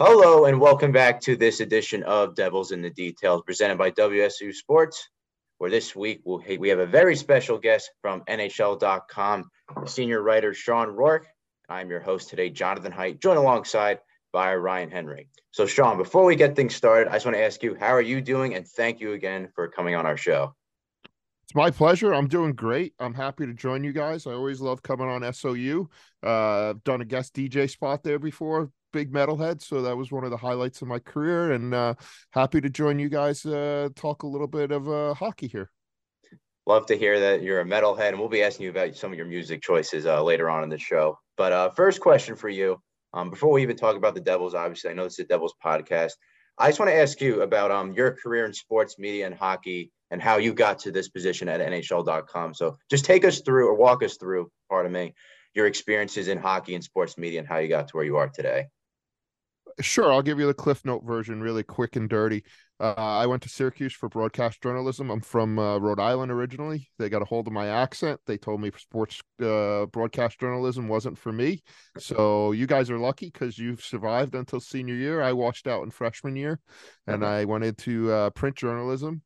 Hello and welcome back to this edition of Devils in the Details presented by WSOU Sports, where this week we'll, we have a very special guest from NHL.com, senior writer Shawn Roarke. I'm your host today, Jonathan Heite, joined alongside by Ryan Henry. So, Shawn, before we get things started, I just want to ask you, how are you doing? And thank you again for coming on our show. It's my pleasure. I'm doing great. I'm happy to join you guys. I always love coming on SOU. Uh, I've done a guest DJ spot there before big metalhead so that was one of the highlights of my career and uh, happy to join you guys uh, talk a little bit of uh, hockey here. Love to hear that you're a metalhead and we'll be asking you about some of your music choices uh, later on in the show. But uh, first question for you um, before we even talk about the devils obviously i know this is a devils podcast. I just want to ask you about um, your career in sports media and hockey and how you got to this position at nhl.com so just take us through or walk us through pardon me your experiences in hockey and sports media and how you got to where you are today Sure, I'll give you the Cliff Note version, really quick and dirty. Uh, I went to Syracuse for broadcast journalism. I'm from uh, Rhode Island originally. They got a hold of my accent. They told me sports uh, broadcast journalism wasn't for me. So you guys are lucky because you've survived until senior year. I washed out in freshman year, and I went into uh, print journalism.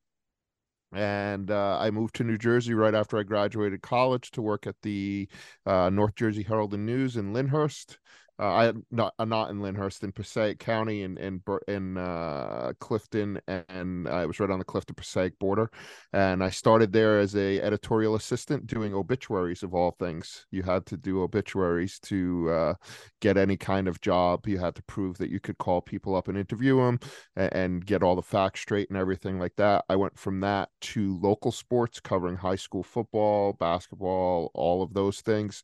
And uh, I moved to New Jersey right after I graduated college to work at the uh, North Jersey Herald and News in Lyndhurst. Uh, I not I'm not in Lyndhurst in Passaic County in in in uh, Clifton, and I was right on the Clifton Passaic border. And I started there as a editorial assistant doing obituaries of all things. You had to do obituaries to uh, get any kind of job. You had to prove that you could call people up and interview them and, and get all the facts straight and everything like that. I went from that to local sports, covering high school football, basketball, all of those things.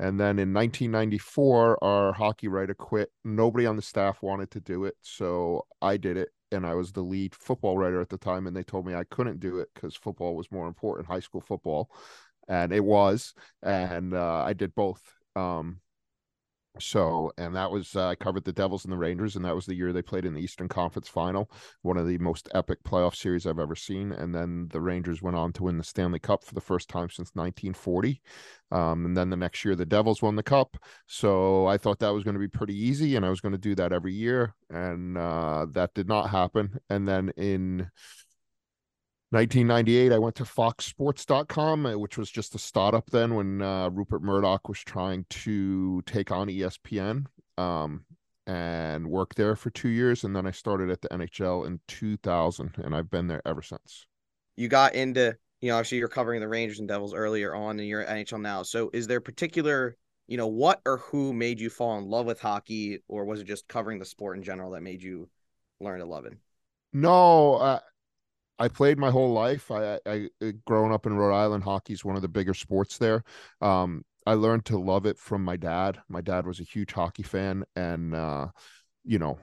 And then in 1994, our hockey writer quit. Nobody on the staff wanted to do it. So I did it. And I was the lead football writer at the time. And they told me I couldn't do it because football was more important, high school football. And it was. And uh, I did both. Um, so, and that was uh, I covered the Devils and the Rangers, and that was the year they played in the Eastern Conference Final, one of the most epic playoff series I've ever seen. And then the Rangers went on to win the Stanley Cup for the first time since 1940. Um, and then the next year, the Devils won the Cup. So I thought that was going to be pretty easy, and I was going to do that every year, and uh, that did not happen. And then in 1998, I went to foxsports.com, uh, which was just a startup then when uh, Rupert Murdoch was trying to take on ESPN um, and worked there for two years. And then I started at the NHL in 2000, and I've been there ever since. You got into, you know, obviously you're covering the Rangers and Devils earlier on, and you're at NHL now. So is there particular, you know, what or who made you fall in love with hockey, or was it just covering the sport in general that made you learn to love it? No, uh, I played my whole life. I, I, I growing up in Rhode Island, hockey is one of the bigger sports there. Um, I learned to love it from my dad. My dad was a huge hockey fan, and uh, you know,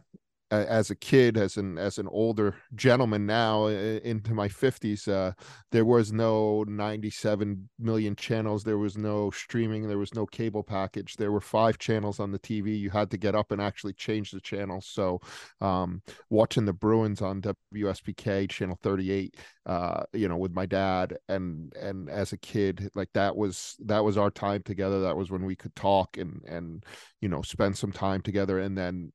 as a kid, as an as an older gentleman now into my fifties, uh, there was no ninety seven million channels. There was no streaming. There was no cable package. There were five channels on the TV. You had to get up and actually change the channels. So, um, watching the Bruins on WSBK channel thirty eight, uh, you know, with my dad and and as a kid, like that was that was our time together. That was when we could talk and and you know spend some time together. And then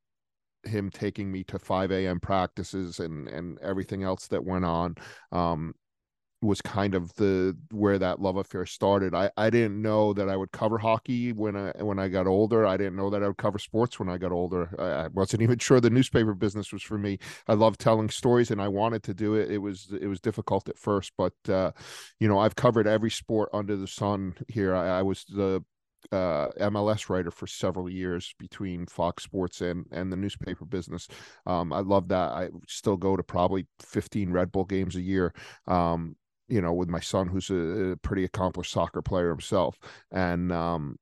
him taking me to 5 a.m. practices and and everything else that went on um, was kind of the where that love affair started. I I didn't know that I would cover hockey when I when I got older. I didn't know that I would cover sports when I got older. I, I wasn't even sure the newspaper business was for me. I love telling stories and I wanted to do it. It was it was difficult at first, but uh, you know I've covered every sport under the sun here. I, I was the uh, MLS writer for several years between Fox Sports and and the newspaper business. Um, I love that. I still go to probably 15 Red Bull games a year. Um, you know, with my son, who's a, a pretty accomplished soccer player himself, and um,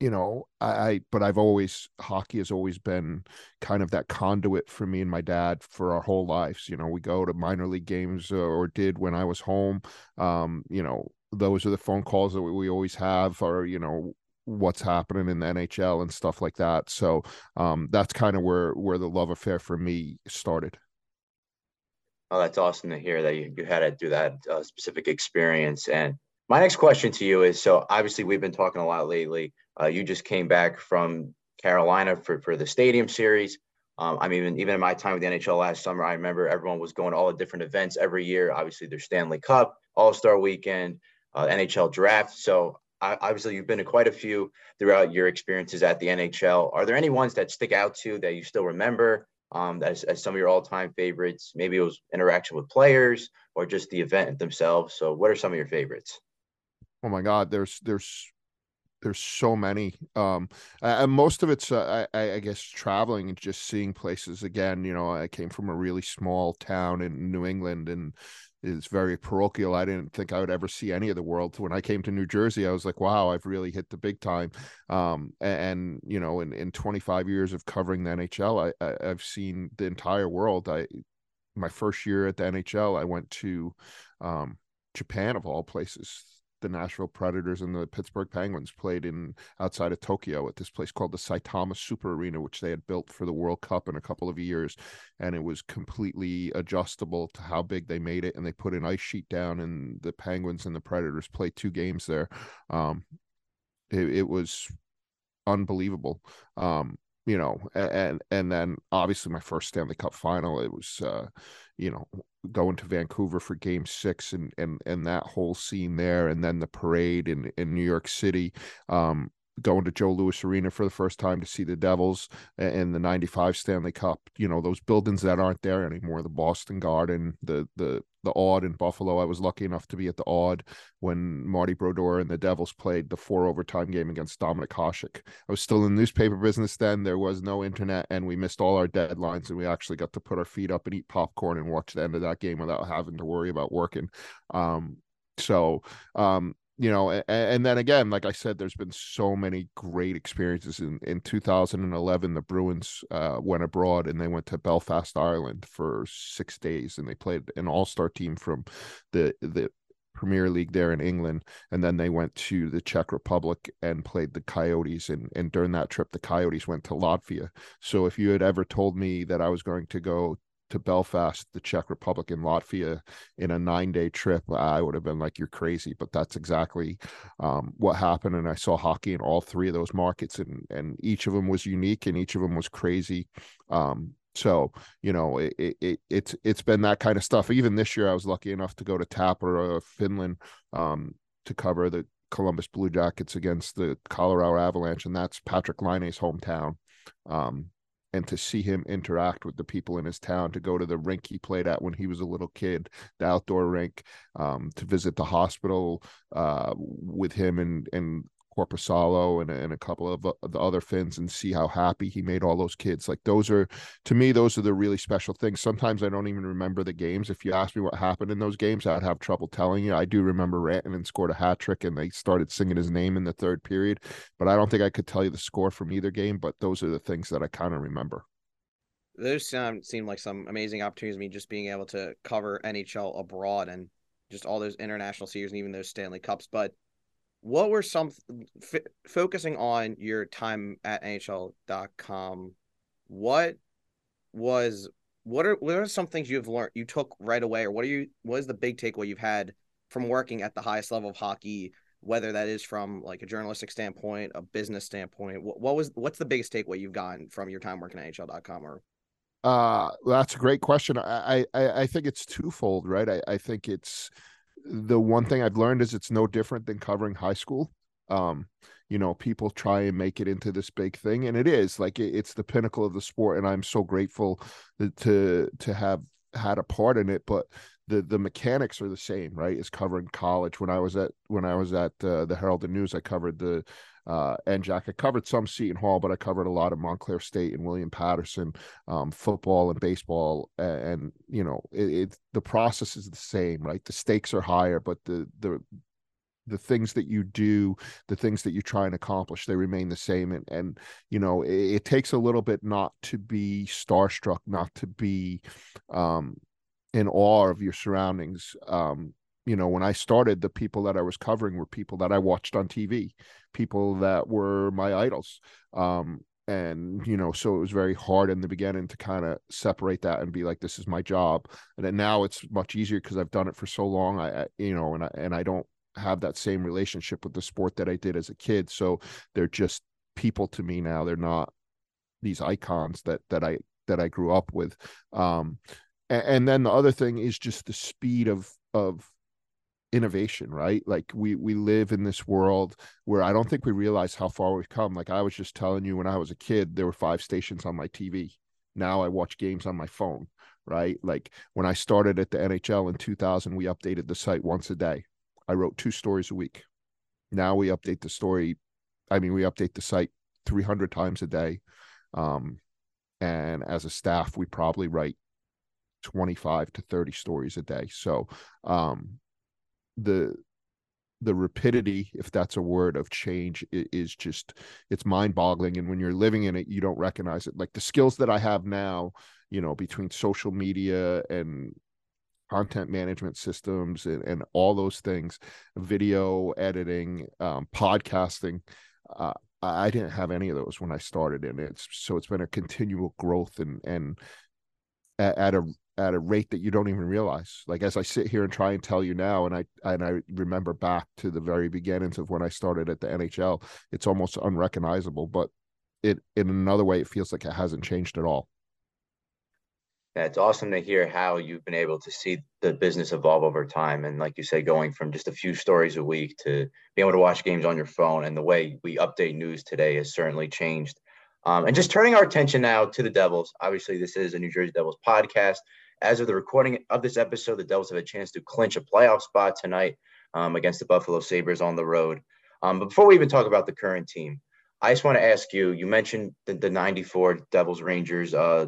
you know, I, I, but I've always hockey has always been kind of that conduit for me and my dad for our whole lives. You know, we go to minor league games uh, or did when I was home. Um, you know, those are the phone calls that we always have or you know what's happening in the NHL and stuff like that. So um, that's kind of where where the love affair for me started. Oh, that's awesome to hear that you, you had to do that uh, specific experience. And my next question to you is: so obviously we've been talking a lot lately. Uh, you just came back from Carolina for for the Stadium Series. Um, I mean, even in my time with the NHL last summer, I remember everyone was going to all the different events every year. Obviously, there's Stanley Cup, All Star Weekend, uh, NHL Draft. So obviously, you've been to quite a few throughout your experiences at the NHL. Are there any ones that stick out to that you still remember um, as, as some of your all-time favorites? Maybe it was interaction with players or just the event themselves. So, what are some of your favorites? Oh my God, there's there's there's so many um and most of it's uh, I, I guess traveling and just seeing places again you know i came from a really small town in new england and is very parochial. I didn't think i would ever see any of the world. When i came to new jersey i was like wow i've really hit the big time. Um and, you know in, in 25 years of covering the nhl I, I i've seen the entire world. I my first year at the nhl i went to um japan of all places the Nashville Predators and the Pittsburgh Penguins played in outside of Tokyo at this place called the Saitama Super Arena, which they had built for the World Cup in a couple of years, and it was completely adjustable to how big they made it. And they put an ice sheet down, and the Penguins and the Predators played two games there. Um, it, it was unbelievable. Um, you know, and and then obviously my first Stanley Cup final, it was uh, you know, going to Vancouver for game six and and and that whole scene there, and then the parade in in New York City. Um, going to Joe Louis Arena for the first time to see the Devils and the 95 Stanley Cup, you know, those buildings that aren't there anymore, the Boston Garden, the the the Aud in Buffalo. I was lucky enough to be at the Aud when Marty Brodeur and the Devils played the four overtime game against Dominik Hasek. I was still in the newspaper business then. There was no internet, and we missed all our deadlines, and we actually got to put our feet up and eat popcorn and watch the end of that game without having to worry about working. Um, so um, you know and, and, then again like i said there's been so many great experiences in in 2011 the bruins uh, went abroad and they went to belfast ireland for six days and they played an all-star team from the the Premier League there in England, and then they went to the Czech Republic and played the Coyotes. And and during that trip, the Coyotes went to Latvia. So if you had ever told me that I was going to go to Belfast, the Czech Republic, and Latvia in a nine day trip, I would have been like, you're crazy. But that's exactly um, what happened. And I saw hockey in all three of those markets, and, and each of them was unique and each of them was crazy. Um, so you know it, it, it's it's been that kind of stuff. Even this year, I was lucky enough to go to Tampere, Finland, um, to cover the Columbus Blue Jackets against the Colorado Avalanche, and that's Patrik Laine's hometown. Um, and to see him interact with the people in his town, to go to the rink he played at when he was a little kid, the outdoor rink, um, to visit the hospital uh, with him and and Korpisalo and, and a couple of uh, the other Finns and see how happy he made all those kids. Like those are, to me, those are the really special things. Sometimes I don't even remember the games. If you ask me what happened in those games, I'd have trouble telling you. I do remember Rantanen scored a hat trick and they started singing his name in the third period, but I don't think I could tell you the score from either game. But those are the things that I kind of remember. Those sound seem like some amazing opportunities. Me just being able to cover NHL abroad and just all those international series and even those Stanley Cups, but what were some f- focusing on your time at NHL.com? What was what are what are some things you've learned you took right away, or what are you what is the big takeaway you've had from working at the highest level of hockey? Whether that is from like a journalistic standpoint, a business standpoint, what, what was what's the biggest takeaway you've gotten from your time working at NHL.com? Or uh, that's a great question. I I, I think it's twofold, right? I, I think it's the one thing I've learned is it's no different than covering high school. Um, you know, people try and make it into this big thing, and it is like it, it's the pinnacle of the sport, and I'm so grateful to to have had a part in it. But the the mechanics are the same, right? As covering college. When I was at when I was at uh, the Herald and News, I covered the uh, NJAC. I covered some Seton Hall, but I covered a lot of Montclair State and William Paterson um, football and baseball. And, and you know, it, it, the process is the same, right? The stakes are higher, but the the the things that you do, the things that you try and accomplish, they remain the same. And and you know, it, it takes a little bit not to be starstruck, not to be um, in awe of your surroundings. Um, you know, when I started, the people that I was covering were people that I watched on TV, people that were my idols. Um, and you know, so it was very hard in the beginning to kind of separate that and be like, this is my job. And then now it's much easier because I've done it for so long. I, I, you know, and I and I don't have that same relationship with the sport that I did as a kid. So they're just people to me now. They're not these icons that that I that I grew up with. Um, and, and then the other thing is just the speed of of innovation right? Like we we live in this world where i don't think we realize how far we've come. Like i was just telling you when i was a kid there were five stations on my tv now i watch games on my phone right? Like when i started at the nhl in 2000 we updated the site once a day. I wrote two stories a week. Now we update the story i mean we update the site 300 times a day. Um and as a staff we probably write 25 to 30 stories a day. So um the the rapidity if that's a word of change is just it's mind boggling and when you're living in it you don't recognize it. Like the skills that i have now you know between social media and content management systems and, and all those things video editing um, podcasting uh, i didn't have any of those when i started and it's so it's been a continual growth and and at, at a at a rate that you don't even realize. Like as I sit here and try and tell you now, and I and I remember back to the very beginnings of when I started at the NHL, it's almost unrecognizable. But it in another way, it feels like it hasn't changed at all. It's awesome to hear how you've been able to see the business evolve over time. And like you say, going from just a few stories a week to being able to watch games on your phone and the way we update news today has certainly changed. Um, and just turning our attention now to the Devils. Obviously, this is a New Jersey Devils podcast. As of the recording of this episode, the Devils have a chance to clinch a playoff spot tonight um, against the Buffalo Sabres on the road. Um, but before we even talk about the current team, I just want to ask you you mentioned the, the 94 Devils Rangers uh,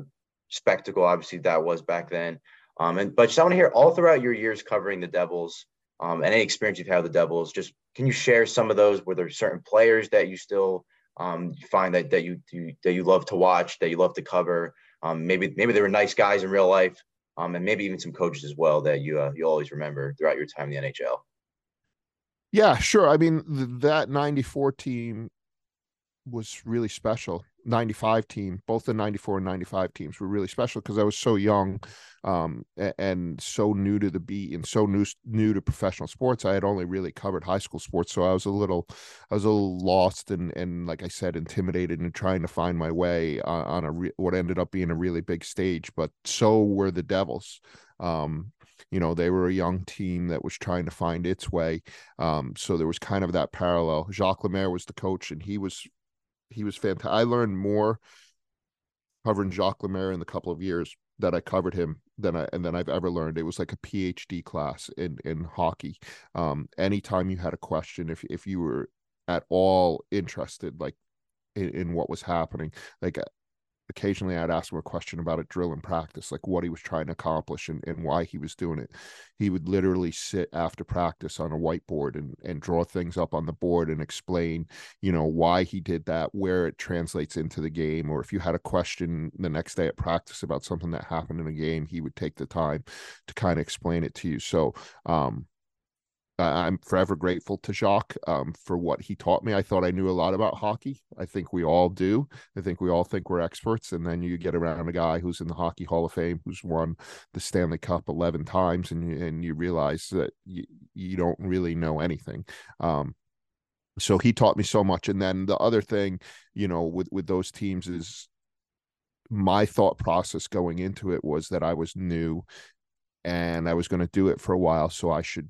spectacle. Obviously, that was back then. Um, and but just I want to hear all throughout your years covering the Devils um, and any experience you've had with the Devils. Just can you share some of those? Were there certain players that you still um, find that that you, you, that you love to watch, that you love to cover? Um, maybe maybe they were nice guys in real life, um, and maybe even some coaches as well that you uh, you always remember throughout your time in the NHL. Yeah, sure. I mean, th- that 94 team was really special. 95 team, both the 94 and 95 teams were really special because I was so young um, and, so new to the beat and so new new to professional sports. I had only really covered high school sports, so I was a little I was a little lost and and like I said, intimidated and trying to find my way on, on a re- what ended up being a really big stage. But so were the Devils. Um, you know they were a young team that was trying to find its way um, so there was kind of that parallel jacques lemaire was the coach and he was he was fantastic. I learned more covering Jacques Lemaire in the couple of years that I covered him than I and then I've ever learned. It was like a PhD class in in hockey. Um, anytime you had a question, if if you were at all interested, like in, in what was happening, like occasionally I'd ask him a question about a drill in practice, like what he was trying to accomplish and, and why he was doing it. He would literally sit after practice on a whiteboard and, and draw things up on the board and explain, you know, why he did that, where it translates into the game. Or if you had a question the next day at practice about something that happened in a game, he would take the time to kind of explain it to you. So, um, I'm forever grateful to Jacques um, for what he taught me. I thought I knew a lot about hockey. I think we all do. I think we all think we're experts. And then you get around a guy who's in the Hockey Hall of Fame, who's won the Stanley Cup 11 times, and, and you realize that you, you don't really know anything. Um, so he taught me so much. And then the other thing, you know, with, with those teams is my thought process going into it was that I was new and I was going to do it for a while. So I should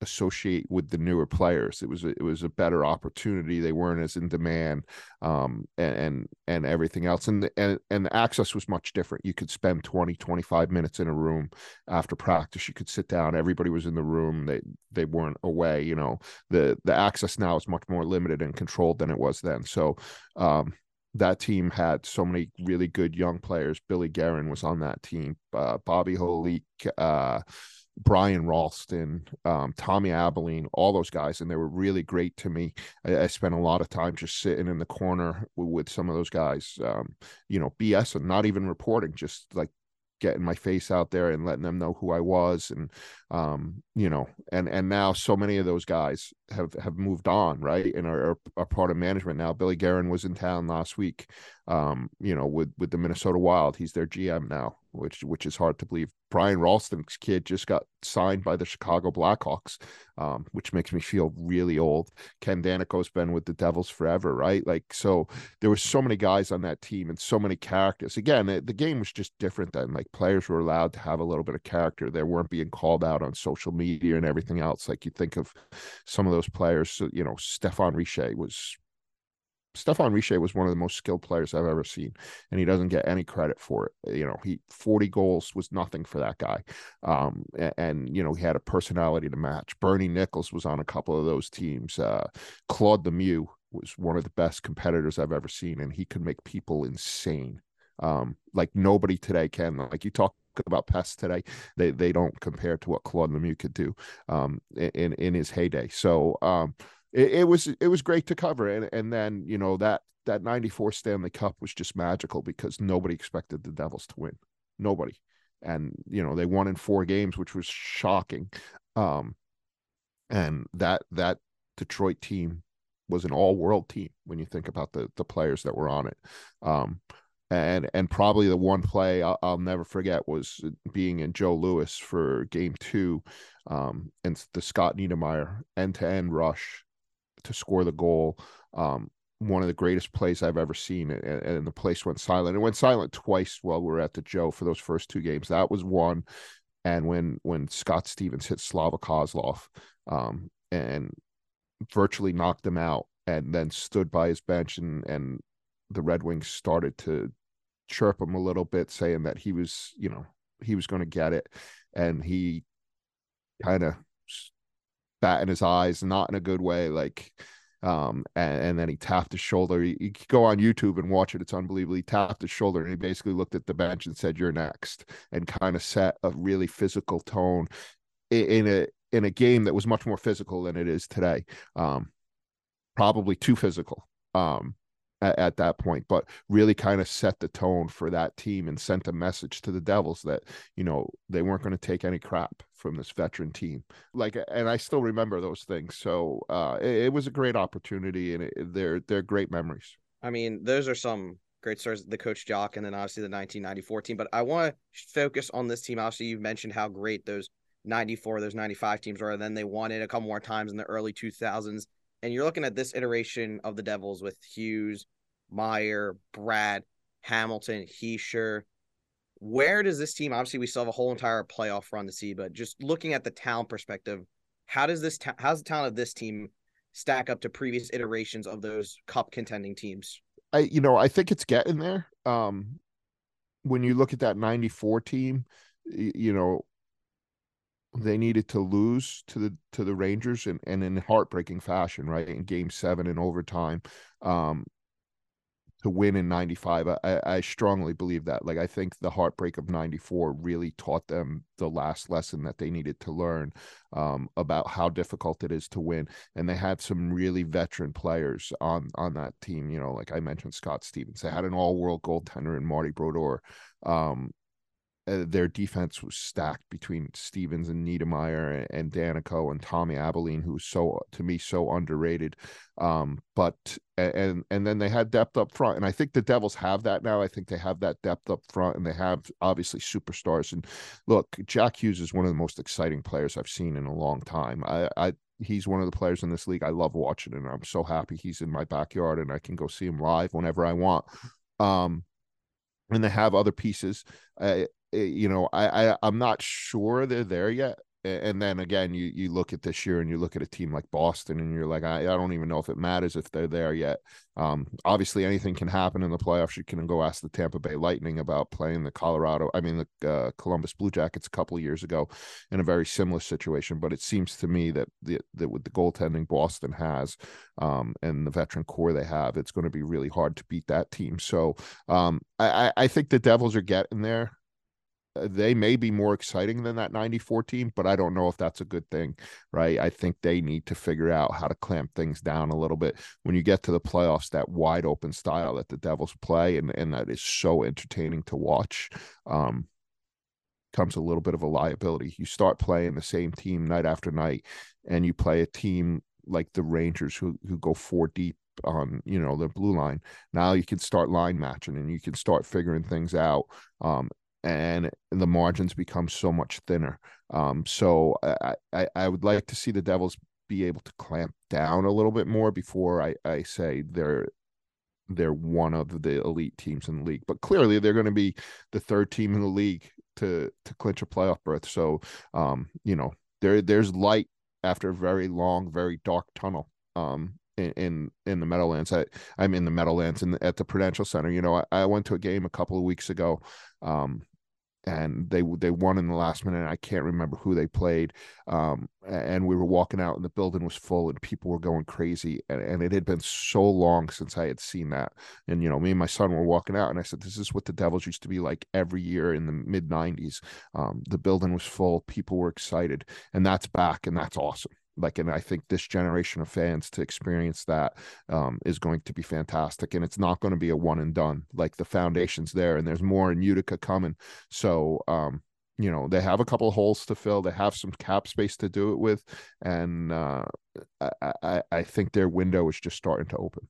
associate with the newer players. It was a, it was a better opportunity. They weren't as in demand, um, and, and and everything else. And and and the access was much different. You could spend 20, 25 minutes in a room after practice. You could sit down. Everybody was in the room. They they weren't away. You know, the the access now is much more limited and controlled than it was then. So. Um, that team had so many really good young players. Billy Guerin was on that team. Uh, Bobby Holik, uh, Brian Rolston, um, Tommy Albelin, all those guys, and they were really great to me. I, I, spent a lot of time just sitting in the corner with, with some of those guys, um, you know, BS and not even reporting, just like getting my face out there and letting them know who I was, and um, you know, and and now so many of those guys have have moved on, right, and are, are part of management now. Billy Guerin was in town last week, um, you know, with with the Minnesota Wild. He's their GM now, which which is hard to believe. Brian Rolston's kid just got signed by the Chicago Blackhawks, um, which makes me feel really old. Ken Daneyko's been with the Devils forever, right? Like, so there were so many guys on that team and so many characters. Again, the, the game was just different then. Like, players were allowed to have a little bit of character. They weren't being called out on social media and everything else. Like, you think of some of those players, you know, Stéphane Richer was Stéphane Richer was one of the most skilled players I've ever seen, and he doesn't get any credit for it. You know, he 40 goals was nothing for that guy. Um, and, and, you know, he had a personality to match. Bernie Nicholls was on a couple of those teams. Uh, Claude Lemieux was one of the best competitors I've ever seen, and he could make people insane. Um, like nobody today can. Like you talk about pests today, they they don't compare to what Claude Lemieux could do um, in in his heyday. So um, it, it, was it was great to cover and and then you know that that 94 Stanley Cup was just magical because nobody expected the Devils to win. Nobody. And you know they won in four games which was shocking. Um and that that Detroit team was an all world team when you think about the the players that were on it. Um and and probably the one play I'll, I'll, never forget was being in Joe Louis for game two, um, and the Scott Niedermayer end to end rush to score the goal. Um, one of the greatest plays I've ever seen, and, and, the place went silent. It went silent twice while we were at the Joe for those first two games. That was one, and when when Scott Stevens hit Slava Kozlov, um, and virtually knocked him out, and then stood by his bench, and and the Red Wings started to chirp him a little bit, saying that he was, you know, he was going to get it, and he kind of bat in his eyes, not in a good way. Like, um, and, and then he tapped his shoulder. You, go on YouTube and watch it; it's unbelievable. He tapped his shoulder and he basically looked at the bench and said, "You're next," and kind of set a really physical tone in, in a in a game that was much more physical than it is today. Um, probably too physical. Um, at, at that point, but really kind of set the tone for that team and sent a message to the Devils that, you know, they weren't going to take any crap from this veteran team. Like, and I still remember those things. So uh, it, it was a great opportunity and it, they're, they're great memories. I mean, those are some great stars, the coach Jacques, and then obviously the 1994 team. But I want to focus on this team. Obviously, you mentioned how great those 94, those 95 teams were. And then they won it a couple more times in the early 2000s. And you're looking at this iteration of the Devils with Hughes, Meier, Bratt, Hamilton, Hischier. Where does this team? Obviously, we still have a whole entire playoff run to see, but just looking at the talent perspective, how does this ta- how's the talent of this team stack up to previous iterations of those cup contending teams? I you know I think it's getting there. Um, when you look at that '94 team, you know they needed to lose to the to the Rangers and, and in heartbreaking fashion, right? In game seven in overtime. Um, to win in 95 I, I strongly believe that. Like i think the heartbreak of 94 really taught them the last lesson that they needed to learn um, about how difficult it is to win. And they had some really veteran players on on that team you know like i mentioned scott stevens. They had an all-world goaltender in marty brodeur. Um, uh, their defense was stacked between Stevens and Niedermayer and, Daneyko and Tommy Albelin, who's so to me so underrated. Um, but and and then they had depth up front, and I think the Devils have that now. I think they have that depth up front, and they have obviously superstars. And look, Jack Hughes is one of the most exciting players I've seen in a long time. I, I he's one of the players in this league I love watching, and I'm so happy he's in my backyard, and I can go see him live whenever I want. Um, and they have other pieces. Uh, you know, I, I I'm not sure they're there yet and then again you you look at this year and you look at a team like boston and you're like i, I don't even know if it matters if they're there yet. Um, obviously anything can happen in the playoffs. You can go ask the tampa bay lightning about playing the colorado i mean the uh, columbus blue jackets a couple of years ago in a very similar situation but it seems to me that the that with the goaltending boston has um, and the veteran core they have it's going to be really hard to beat that team. So um, I, I think the devils are getting there they may be more exciting than that 94 team, but I don't know if that's a good thing, right? I think they need to figure out how to clamp things down a little bit. When you get to the playoffs, that wide open style that the Devils play, and, and that is so entertaining to watch, um, comes a little bit of a liability. You start playing the same team night after night, and you play a team like the Rangers who who go four deep on you know the blue line. Now you can start line matching and you can start figuring things out. Um, and the margins become so much thinner. Um, so I, I, I would like to see the Devils be able to clamp down a little bit more before I, I say they're they're one of the elite teams in the league. But clearly they're going to be the third team in the league to to clinch a playoff berth. So um, you know, there there's light after a very long, very dark tunnel. Um, in, in the Meadowlands. I I'm in the Meadowlands and at the Prudential Center. You know, I, I, went to a game a couple of weeks ago. Um, and they they won in the last minute. I can't remember who they played. Um, and we were walking out, and the building was full, and people were going crazy. And, and it had been so long since I had seen that. And you know, me and my son were walking out, and I said, "This is what the Devils used to be like every year in the mid '90s." Um, the building was full, people were excited, and that's back, and that's awesome like and i think this generation of fans to experience that um, is going to be fantastic and it's not going to be a one and done like the foundation's there and there's more in utica coming so um, you know they have a couple holes to fill they have some cap space to do it with and uh, I, I, I think their window is just starting to open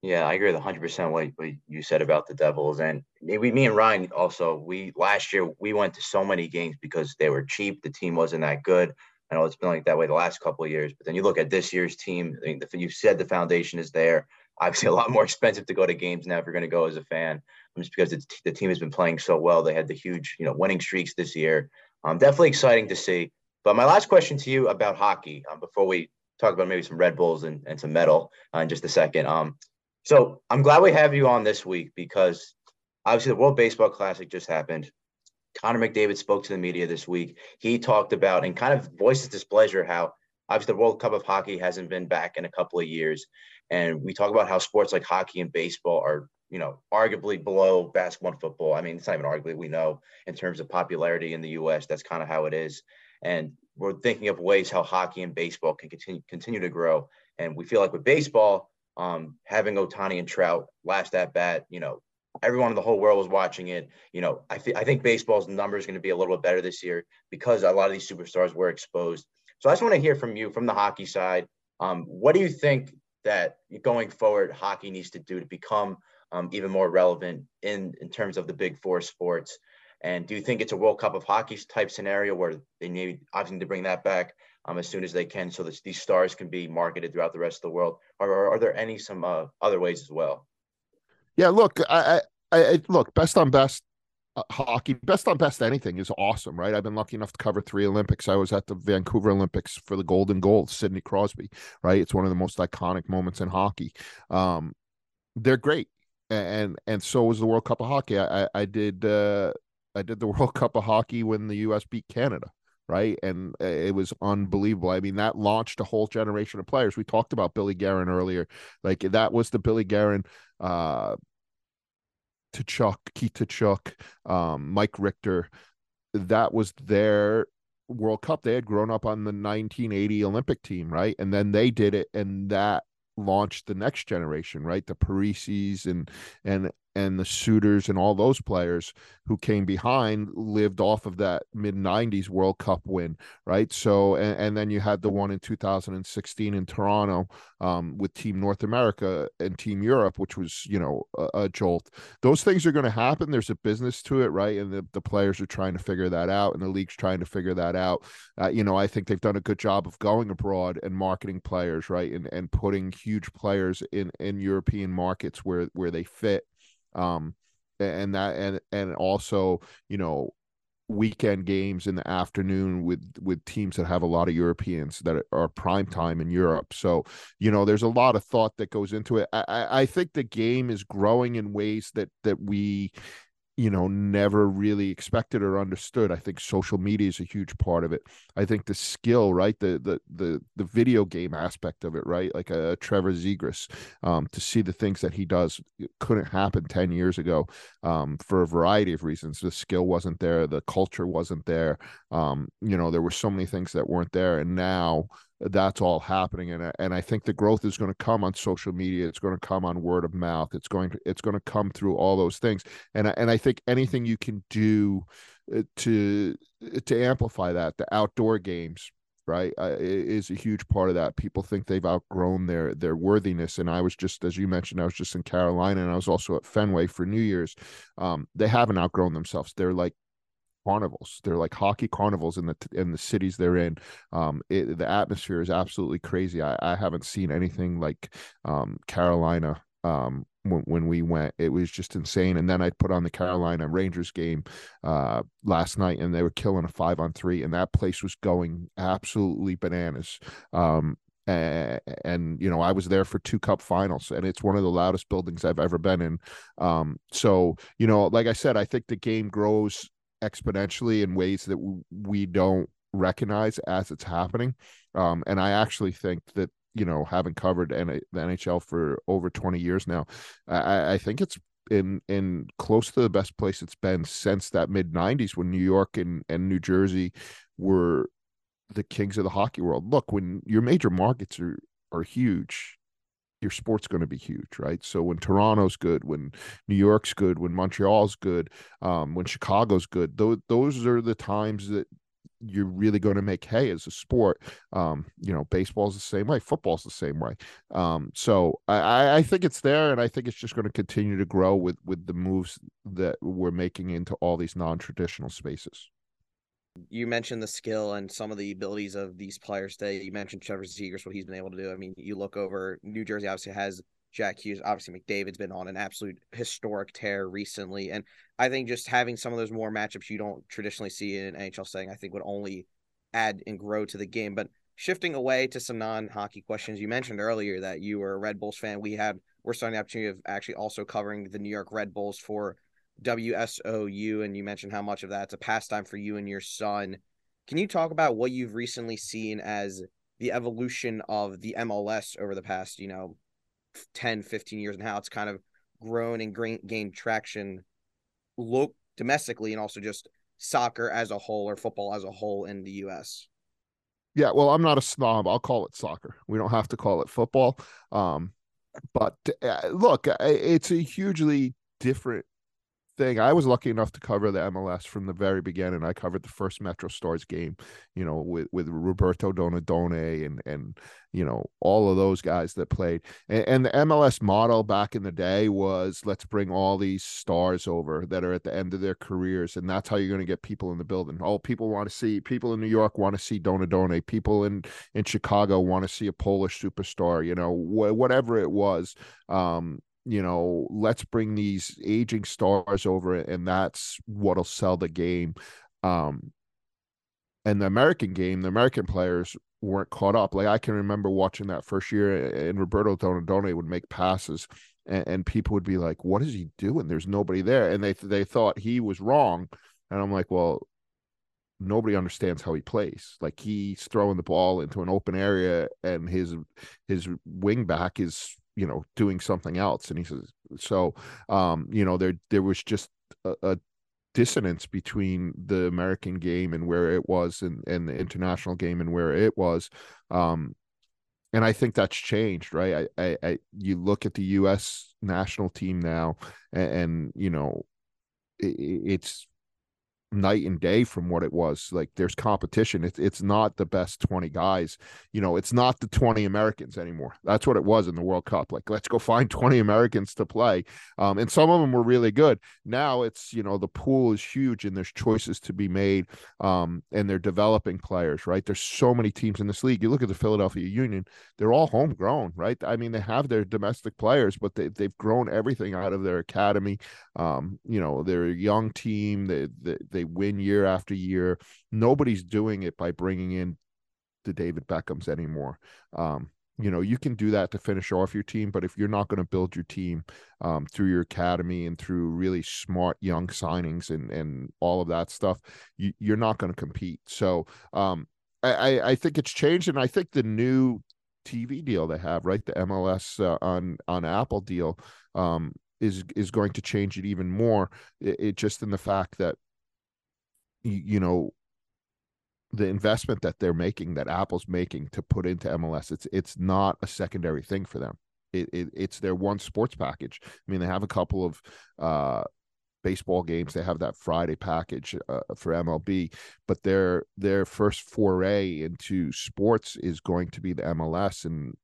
yeah, I agree with 100% what, what you said about the Devils. And maybe me and Ryan also, we last year, we went to so many games because they were cheap. The team wasn't that good. I know it's been like that way the last couple of years, but then you look at this year's team. I mean, the, you said the foundation is there. Obviously, a lot more expensive to go to games now if you're going to go as a fan, just because the team has been playing so well. They had the huge, you know, winning streaks this year. Um, definitely exciting to see. But my last question to you about hockey, um, before we talk about maybe some Red Bulls and, and some metal uh, in just a second. Um, so I'm glad we have you on this week because obviously the World Baseball Classic just happened. Connor McDavid spoke to the media this week. He talked about and kind of voiced his displeasure how obviously the World Cup of Hockey hasn't been back in a couple of years. And we talk about how sports like hockey and baseball are, you know, arguably below basketball and football. I mean, it's not even arguably, we know in terms of popularity in the US, that's kind of how it is. And we're thinking of ways how hockey and baseball can continue continue to grow. And we feel like with baseball, um, having Ohtani and Trout last at bat, you know, everyone in the whole world was watching it. You know, I, th- I think baseball's number is going to be a little bit better this year because a lot of these superstars were exposed. So I just want to hear from you from the hockey side. Um, what do you think that going forward hockey needs to do to become um, even more relevant in in terms of the big four sports? And do you think it's a World Cup of Hockey type scenario where they need obviously need to bring that back um, as soon as they can, so that these stars can be marketed throughout the rest of the world? Or, or are there any some uh, other ways as well? Yeah, look, I, I, I look best on best uh, hockey, best on best anything is awesome, right? I've been lucky enough to cover three Olympics. I was at the Vancouver Olympics for the golden goal, Sidney Crosby, right? It's one of the most iconic moments in hockey. Um, they're great, and and so was the World Cup of Hockey. I I, did uh, I did the World Cup of Hockey when the U.S. beat Canada right? And uh, it was unbelievable. I mean, that launched a whole generation of players. We talked about Billy Guerin earlier. Like that was the Billy Guerin uh Tkachuk, Keith Tkachuk, um, Mike Richter. That was their World Cup. They had grown up on the 1980 Olympic team, right? And then they did it, and that launched the next generation, right? The Parises and and and the Suters and all those players who came behind lived off of that mid 90s World Cup win, right? So, and, and, then you had the one in 2016 in Toronto um, with Team North America and Team Europe, which was, you know, a, a jolt. Those things are going to happen. There's a business to it, right? And the, the players are trying to figure that out, and the league's trying to figure that out. Uh, you know, I think they've done a good job of going abroad and marketing players, right? And, and putting huge players in, in European markets where, where they fit um and that and and also you know weekend games in the afternoon with with teams that have a lot of Europeans that are prime time in Europe. So you know, there's a lot of thought that goes into it. I, I think the game is growing in ways that that we you know never really expected or understood. I think social media is a huge part of it. I think the skill right the the the, the video game aspect of it right like a, a trevor zegras um, to see the things that he does couldn't happen 10 years ago um, for a variety of reasons. The skill wasn't there the culture wasn't there um, you know there were so many things that weren't there. And now that's all happening and and I think the growth is going to come on social media it's going to come on word of mouth it's going to it's going to come through all those things and and I think anything you can do uh, to to amplify that the outdoor games right uh, is a huge part of that people think they've outgrown their their worthiness and i was just as you mentioned i was just in carolina and i was also at fenway for new year's um, they haven't outgrown themselves they're like carnivals they're like hockey carnivals in the in the cities they're in um, it, the atmosphere is absolutely crazy I, I haven't seen anything like um, carolina um, when, when we went. It was just insane. And then I put on the Carolina Rangers game uh, last night, and they were killing a five on three, and that place was going absolutely bananas. Um, and, and, you know I was there for two cup finals, and it's one of the loudest buildings I've ever been in. Um, so you know, like I said, I think the game grows exponentially in ways that we don't recognize as it's happening. Um, and I actually think that you know, having covered N- the NHL for over 20 years now, I, I think it's in in close to the best place it's been since that mid 90s when New York and, and New Jersey were the kings of the hockey world. Look, when your major markets are are huge, your sport's going to be huge, right? So when Toronto's good, when New York's good, when Montreal's good, um, when Chicago's good, those those are the times that you're really going to make hay as a sport. Um, you know, baseball's the same way, football's the same way. Um, so I, I think it's there, and I think it's just going to continue to grow with with the moves that we're making into all these non-traditional spaces. You mentioned the skill and some of the abilities of these players today. You mentioned Trevor Zegras, what he's been able to do. I mean, you look over New Jersey obviously has Jack Hughes. Obviously, McDavid's been on an absolute historic tear recently, and I think just having some of those more matchups you don't traditionally see in NHL setting, I think would only add and grow to the game. But shifting away to some non-hockey questions, you mentioned earlier that you were a Red Bulls fan. We had we're starting the opportunity of actually also covering the New York Red Bulls for WSOU, and you mentioned how much of that's a pastime for you and your son. Can you talk about what you've recently seen as the evolution of the MLS over the past, you know, 10, 15 years and how it's kind of grown and gained traction look domestically and also just soccer as a whole or football as a whole in the US? Yeah, well, I'm not a snob. I'll call it soccer. We don't have to call it football. Um, but uh, look, it's a hugely different thing. I was lucky enough to cover the MLS from the very beginning. I covered the first MetroStars game, you know, with with Roberto Donadoni and and you know all of those guys that played. And, and the MLS model back in the day was let's bring all these stars over that are at the end of their careers, and that's how you're going to get people in the building. All people want to see people in New York want to see Donadoni. People in in Chicago want to see a Polish superstar. You know, wh- whatever it was. Um, you know, let's bring these aging stars over, and that's what'll sell the game. Um, and the American game, the American players weren't caught up. Like I can remember watching that first year, and Roberto Donadoni would make passes, and, and, people would be like, "What is he doing? There's nobody there," and they they thought he was wrong. And I'm like, "Well, nobody understands how he plays. Like he's throwing the ball into an open area, and his his wing back is you know doing something else and he says so um you know there there was just a, a dissonance between the american game and where it was and and the international game and where it was um and I think that's changed, right? I, I, I, you look at the U.S. national team now, and, and you know, it, it's night and day from what it was. Like there's competition. It's it's not the best 20 guys. You know, it's not the 20 Americans anymore. That's what it was in the World Cup. Like let's go find 20 Americans to play. Um, and some of them were really good. Now it's, you know, the pool is huge and there's choices to be made. Um, and they're developing players, right? There's so many teams in this league. You look at the Philadelphia Union, they're all homegrown, right? I mean, they have their domestic players, but they, they've grown everything out of their academy. Um, you know, they're a young team. They, they, they they win year after year. Nobody's doing it by bringing in the David Beckhams anymore. Um, you know, you can do that to finish off your team, but if you're not going to build your team um, through your academy and through really smart young signings and and all of that stuff, you, you're not going to compete. So um, I, I think it's changed, and I think the new TV deal they have, right, the MLS uh, on on Apple deal, um, is is going to change it even more. It, it, just in the fact that you, know the investment that they're making that Apple's making to put into MLS it's it's not a secondary thing for them. It, it it's their one sports package. I mean they have a couple of uh baseball games they have that friday package uh, for mlb but their their first foray into sports is going to be the mls and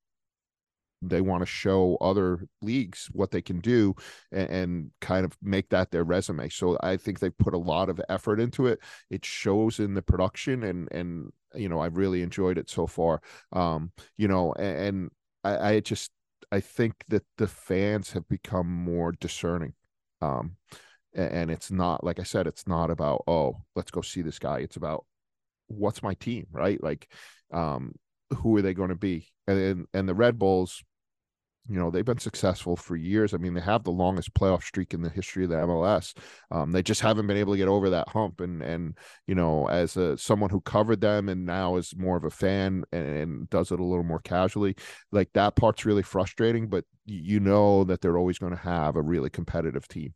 they want to show other leagues what they can do and, and, kind of make that their resume. So i think they put a lot of effort into it. It shows in the production and and you know i've really enjoyed it so far. Um you know and, and I, I just i think that the fans have become more discerning um and it's not like i said it's not about oh let's go see this guy. It's about what's my team? Right? Like um who are they going to be and and the red bulls you know they've been successful for years. I mean they have the longest playoff streak in the history of the mls um, they just haven't been able to get over that hump. And and you know as a someone who covered them and now is more of a fan and, and does it a little more casually like that part's really frustrating but you know that they're always going to have a really competitive team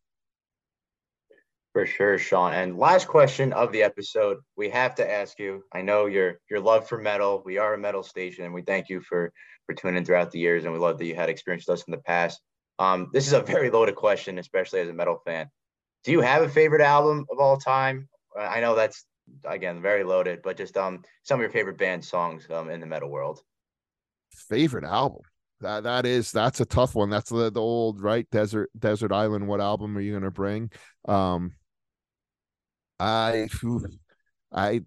for sure, Shawn. And last question of the episode, we have to ask you. I know your your love for metal. We are a metal station, and we thank you for for tuning in throughout the years. And we love that you had experience with us in the past. Um, this is a very loaded question, especially as a metal fan. Do you have a favorite album of all time? I know that's again very loaded, but just um some of your favorite band songs um in the metal world. Favorite album. That that is that's a tough one. That's the, the old right desert desert island. What album are you gonna bring? Um I, I,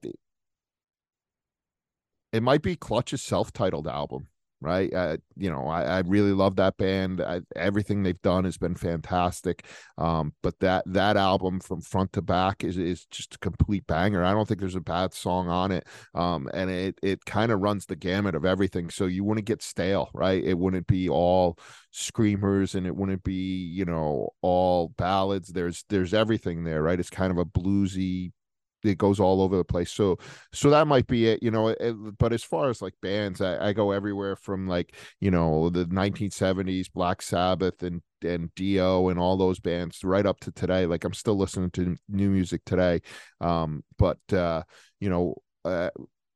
it might be Clutch's self-titled album, right? You know, I, I really love that band. I, everything they've done has been fantastic. Um, but that that album from front to back is is just a complete banger. I don't think there's a bad song on it. Um, and it it kind of runs the gamut of everything. So you wouldn't get stale, right? It wouldn't be all screamers and it wouldn't be you know all ballads there's there's everything there right it's kind of a bluesy it goes all over the place so so that might be it you know it, but as far as like bands I, I, go everywhere from like you know the 1970s black sabbath and and dio and all those bands right up to today like i'm still listening to new music today um but uh you know uh,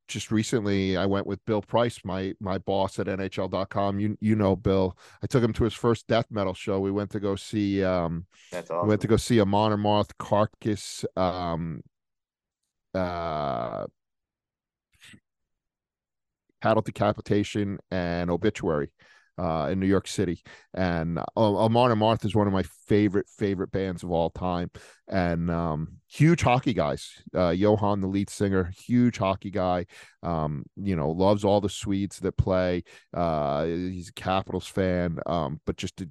just recently I went with Bill Price, my my boss at NHL.com. You you know Bill. I took him to his first death metal show. We went to go see um That's awesome. we went to go see Amon Amarth Carcass, um uh cattle decapitation and obituary uh, in New York City. And uh, Amon Amarth is one of my favorite, favorite bands of all time. And um, huge hockey guys. Uh, Johan, the lead singer, huge hockey guy. Um, you know, loves all the Swedes that play. Uh, he's a Capitals fan, um, but just a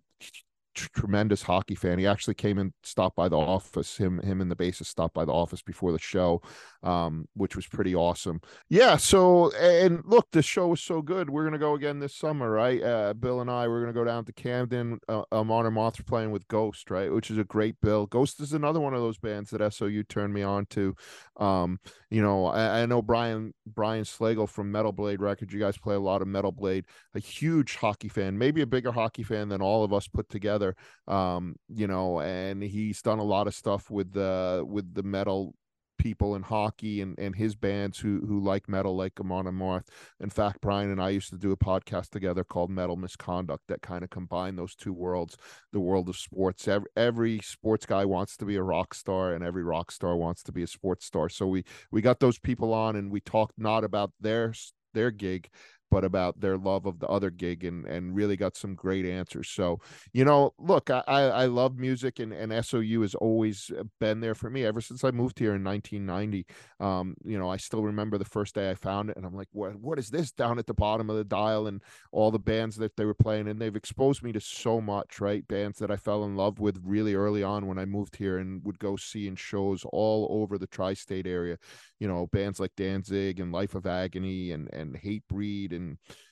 tremendous hockey fan. He actually came and stopped by the office. Him, him, and the bassist stopped by the office before the show, um, which was pretty awesome. Yeah. So, and look, the show was so good. We're gonna go again this summer, right? Uh, Bill and I, we're gonna go down to Camden. Uh, Amon Amarth playing with Ghost, right? Which is a great bill. Ghost is another one of those bands that SOU turned me on to. Um, you know, I, I know Brian Brian Slagel from Metal Blade Records. You guys play a lot of Metal Blade. A huge hockey fan, maybe a bigger hockey fan than all of us put together together. Um, you know, and he's done a lot of stuff with the with the metal people in hockey and, and his bands who who like metal like Amon Amarth. In fact, Brian and I used to do a podcast together called Metal Misconduct that kind of combined those two worlds, the world of sports. Every, every sports guy wants to be a rock star and every rock star wants to be a sports star. So we we got those people on and we talked not about their their gig but about their love of the other gig and and really got some great answers. So, you know, look, I I love music and and SOU has always been there for me ever since I moved here in 1990. Um, you know, I still remember the first day I found it and I'm like, what what is this down at the bottom of the dial and all the bands that they were playing and they've exposed me to so much, right? Bands that I fell in love with really early on when I moved here and would go see in shows all over the tri-state area. You know, bands like Danzig and Life of Agony and and Hatebreed and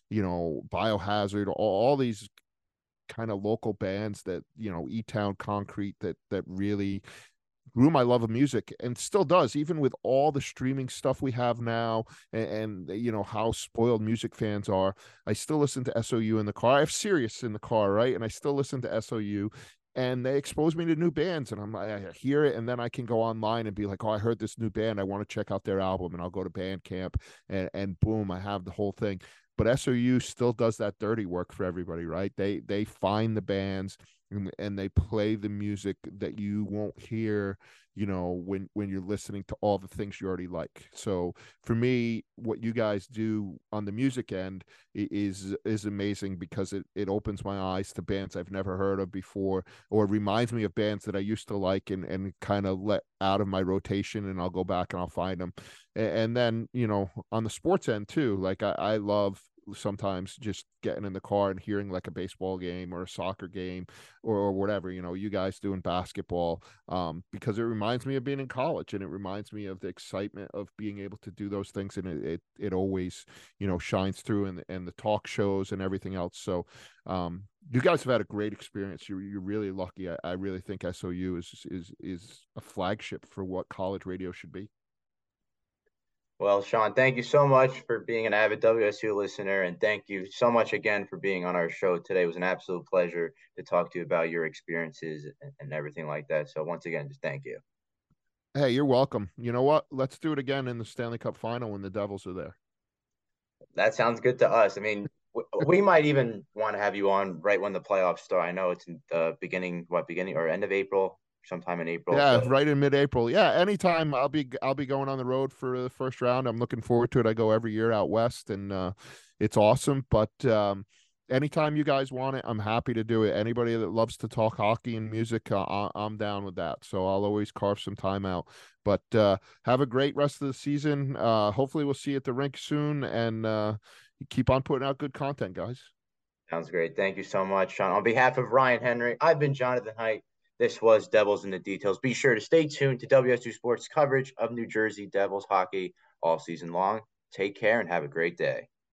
you know biohazard all, all these kind of local bands that you know e town concrete that that really grew my love of music and still does even with all the streaming stuff we have now and, and, you know how spoiled music fans are. I still listen to sou in the car. I have sirius in the car right? And i still listen to sou and they expose me to new bands and i'm like, i hear it and then i can go online and be like oh i heard this new band. I want to check out their album and i'll go to bandcamp and and boom i have the whole thing but SOU still does that dirty work for everybody, right? They they find the bands and, and they play the music that you won't hear you know when when you're listening to all the things you already like. So for me what you guys do on the music end is is amazing because it, it opens my eyes to bands i've never heard of before or reminds me of bands that i used to like and and kind of let out of my rotation and i'll go back and i'll find them and, and then you know on the sports end too like i, I love sometimes just getting in the car and hearing like a baseball game or a soccer game or, or whatever you know you guys doing basketball um, because it reminds me of being in college and it reminds me of the excitement of being able to do those things and it it, it always you know shines through and and the talk shows and everything else. So um, you guys have had a great experience. You're, you're really lucky. I, I really think SOU is is is a flagship for what college radio should be well, Shawn, thank you so much for being an avid WSOU listener. And thank you so much again for being on our show today. It was an absolute pleasure to talk to you about your experiences and, everything like that. So, once again, just thank you. Hey, you're welcome. You know what? Let's do it again in the Stanley Cup final when the Devils are there. That sounds good to us. I mean, we might even want to have you on right when the playoffs start. I know it's in the beginning, what beginning or end of April sometime in April. Yeah, right in mid-April. Yeah, anytime I'll be I'll be going on the road for the first round. I'm looking forward to it. I go every year out west, and uh, it's awesome. But um, anytime you guys want it, I'm happy to do it. Anybody that loves to talk hockey and music, uh, I'm down with that. So I'll always carve some time out. But uh, have a great rest of the season. Uh, hopefully, we'll see you at the rink soon, and uh, keep on putting out good content, guys. Sounds great. Thank you so much, Shawn. On behalf of Ryan Henry, I've been Jonathan Heite. This was Devils in the Details. Be sure to stay tuned to WSOU Sports coverage of New Jersey Devils hockey all season long. Take care and have a great day.